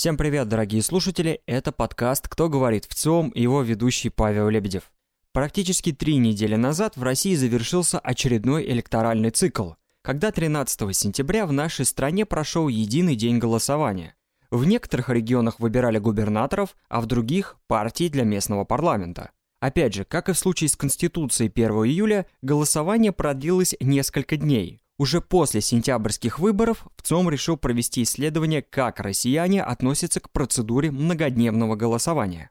Всем привет, дорогие слушатели, это подкаст «Кто говорит в ЦИОМ» и его ведущий Павел Лебедев. Практически три недели назад в России завершился очередной электоральный цикл, когда 13 сентября в нашей стране прошел единый день голосования. В некоторых регионах выбирали губернаторов, а в других – партии для местного парламента. Опять же, как и в случае с Конституцией 1 июля, голосование продлилось несколько дней, уже после сентябрьских выборов ВЦОМ решил провести исследование, как россияне относятся к процедуре многодневного голосования.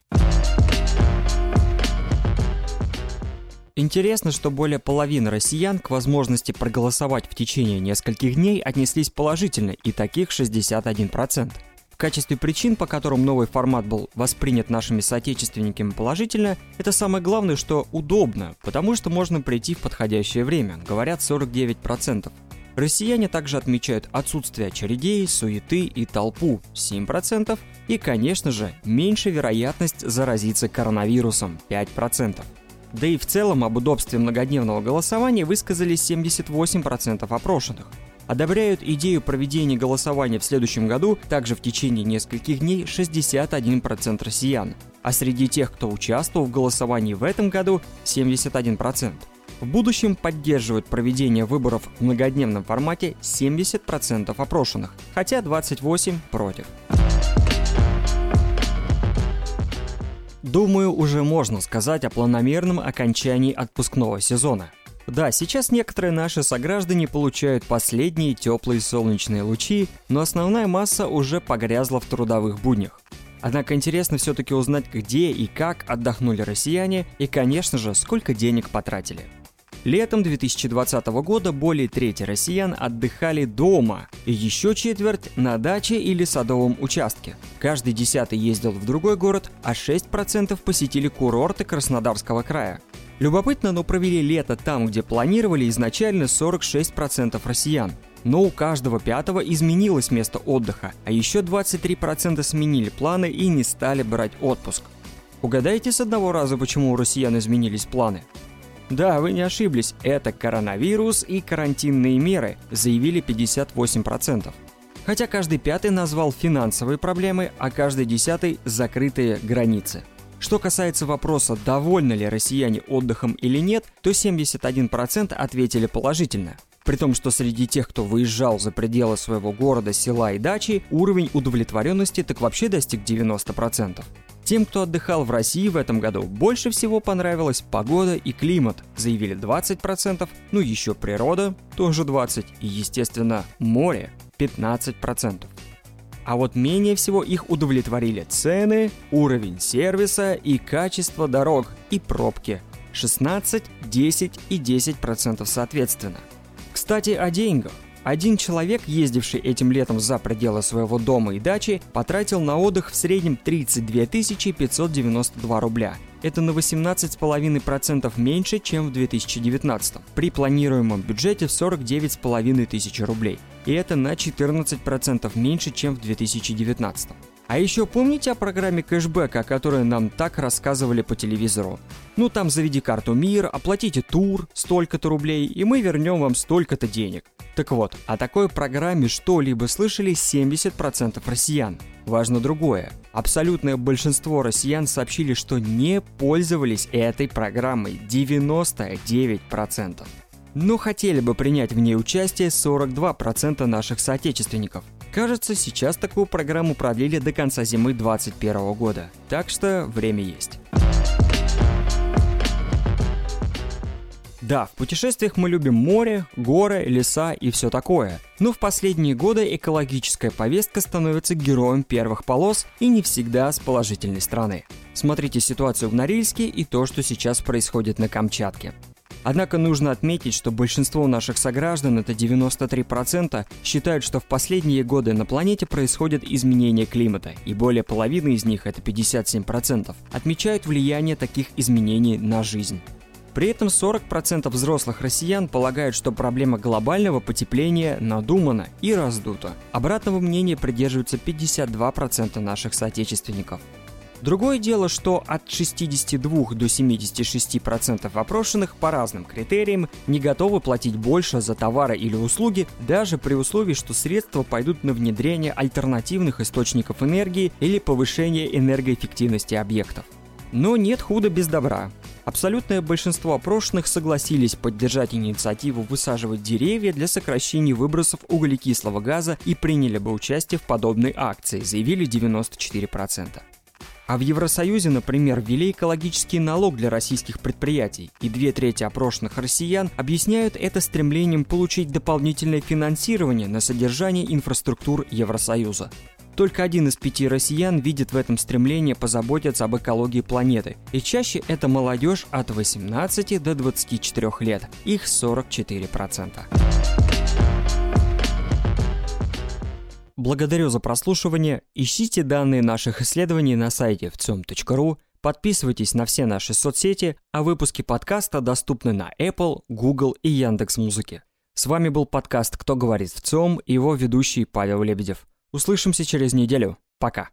Интересно, что более половины россиян к возможности проголосовать в течение нескольких дней отнеслись положительно, и таких 61% качестве причин, по которым новый формат был воспринят нашими соотечественниками положительно, это самое главное, что удобно, потому что можно прийти в подходящее время, говорят 49%. Россияне также отмечают отсутствие очередей, суеты и толпу 7% и, конечно же, меньшая вероятность заразиться коронавирусом 5%. Да и в целом об удобстве многодневного голосования высказались 78% опрошенных. Одобряют идею проведения голосования в следующем году также в течение нескольких дней 61% россиян, а среди тех, кто участвовал в голосовании в этом году 71%. В будущем поддерживают проведение выборов в многодневном формате 70% опрошенных, хотя 28% против. Думаю, уже можно сказать о планомерном окончании отпускного сезона. Да, сейчас некоторые наши сограждане получают последние теплые солнечные лучи, но основная масса уже погрязла в трудовых буднях. Однако интересно все-таки узнать, где и как отдохнули россияне и, конечно же, сколько денег потратили. Летом 2020 года более трети россиян отдыхали дома, и еще четверть на даче или садовом участке. Каждый десятый ездил в другой город, а 6% посетили курорты Краснодарского края. Любопытно, но провели лето там, где планировали изначально 46% россиян. Но у каждого пятого изменилось место отдыха, а еще 23% сменили планы и не стали брать отпуск. Угадайте с одного раза, почему у россиян изменились планы? Да, вы не ошиблись, это коронавирус и карантинные меры, заявили 58%. Хотя каждый пятый назвал финансовые проблемы, а каждый десятый – закрытые границы. Что касается вопроса, довольны ли россияне отдыхом или нет, то 71% ответили положительно. При том, что среди тех, кто выезжал за пределы своего города, села и дачи, уровень удовлетворенности так вообще достиг 90%. Тем, кто отдыхал в России в этом году, больше всего понравилась погода и климат, заявили 20%, ну еще природа, тоже 20%, и, естественно, море, 15%. А вот менее всего их удовлетворили цены, уровень сервиса и качество дорог и пробки. 16, 10 и 10% соответственно. Кстати, о деньгах. Один человек, ездивший этим летом за пределы своего дома и дачи, потратил на отдых в среднем 32 592 рубля. Это на 18,5% меньше, чем в 2019 при планируемом бюджете в 49,5 тысячи рублей. И это на 14% меньше, чем в 2019 а еще помните о программе кэшбэка, о которой нам так рассказывали по телевизору? Ну там заведи карту МИР, оплатите тур, столько-то рублей, и мы вернем вам столько-то денег. Так вот, о такой программе что-либо слышали 70% россиян. Важно другое. Абсолютное большинство россиян сообщили, что не пользовались этой программой 99%. Но хотели бы принять в ней участие 42% наших соотечественников – Кажется, сейчас такую программу продлили до конца зимы 2021 года, так что время есть. Да, в путешествиях мы любим море, горы, леса и все такое. Но в последние годы экологическая повестка становится героем первых полос и не всегда с положительной стороны. Смотрите ситуацию в Норильске и то, что сейчас происходит на Камчатке. Однако нужно отметить, что большинство наших сограждан, это 93%, считают, что в последние годы на планете происходят изменения климата, и более половины из них, это 57%, отмечают влияние таких изменений на жизнь. При этом 40% взрослых россиян полагают, что проблема глобального потепления надумана и раздута. Обратного мнения придерживаются 52% наших соотечественников. Другое дело, что от 62 до 76% опрошенных по разным критериям не готовы платить больше за товары или услуги, даже при условии, что средства пойдут на внедрение альтернативных источников энергии или повышение энергоэффективности объектов. Но нет худа без добра. Абсолютное большинство опрошенных согласились поддержать инициативу высаживать деревья для сокращения выбросов углекислого газа и приняли бы участие в подобной акции, заявили 94%. А в Евросоюзе, например, ввели экологический налог для российских предприятий, и две трети опрошенных россиян объясняют это стремлением получить дополнительное финансирование на содержание инфраструктур Евросоюза. Только один из пяти россиян видит в этом стремление позаботиться об экологии планеты, и чаще это молодежь от 18 до 24 лет, их 44%. Благодарю за прослушивание. Ищите данные наших исследований на сайте вцем.ру, подписывайтесь на все наши соцсети, а выпуски подкаста доступны на Apple, Google и Яндекс Музыке. С вами был подкаст «Кто говорит в ЦИОМ» и его ведущий Павел Лебедев. Услышимся через неделю. Пока.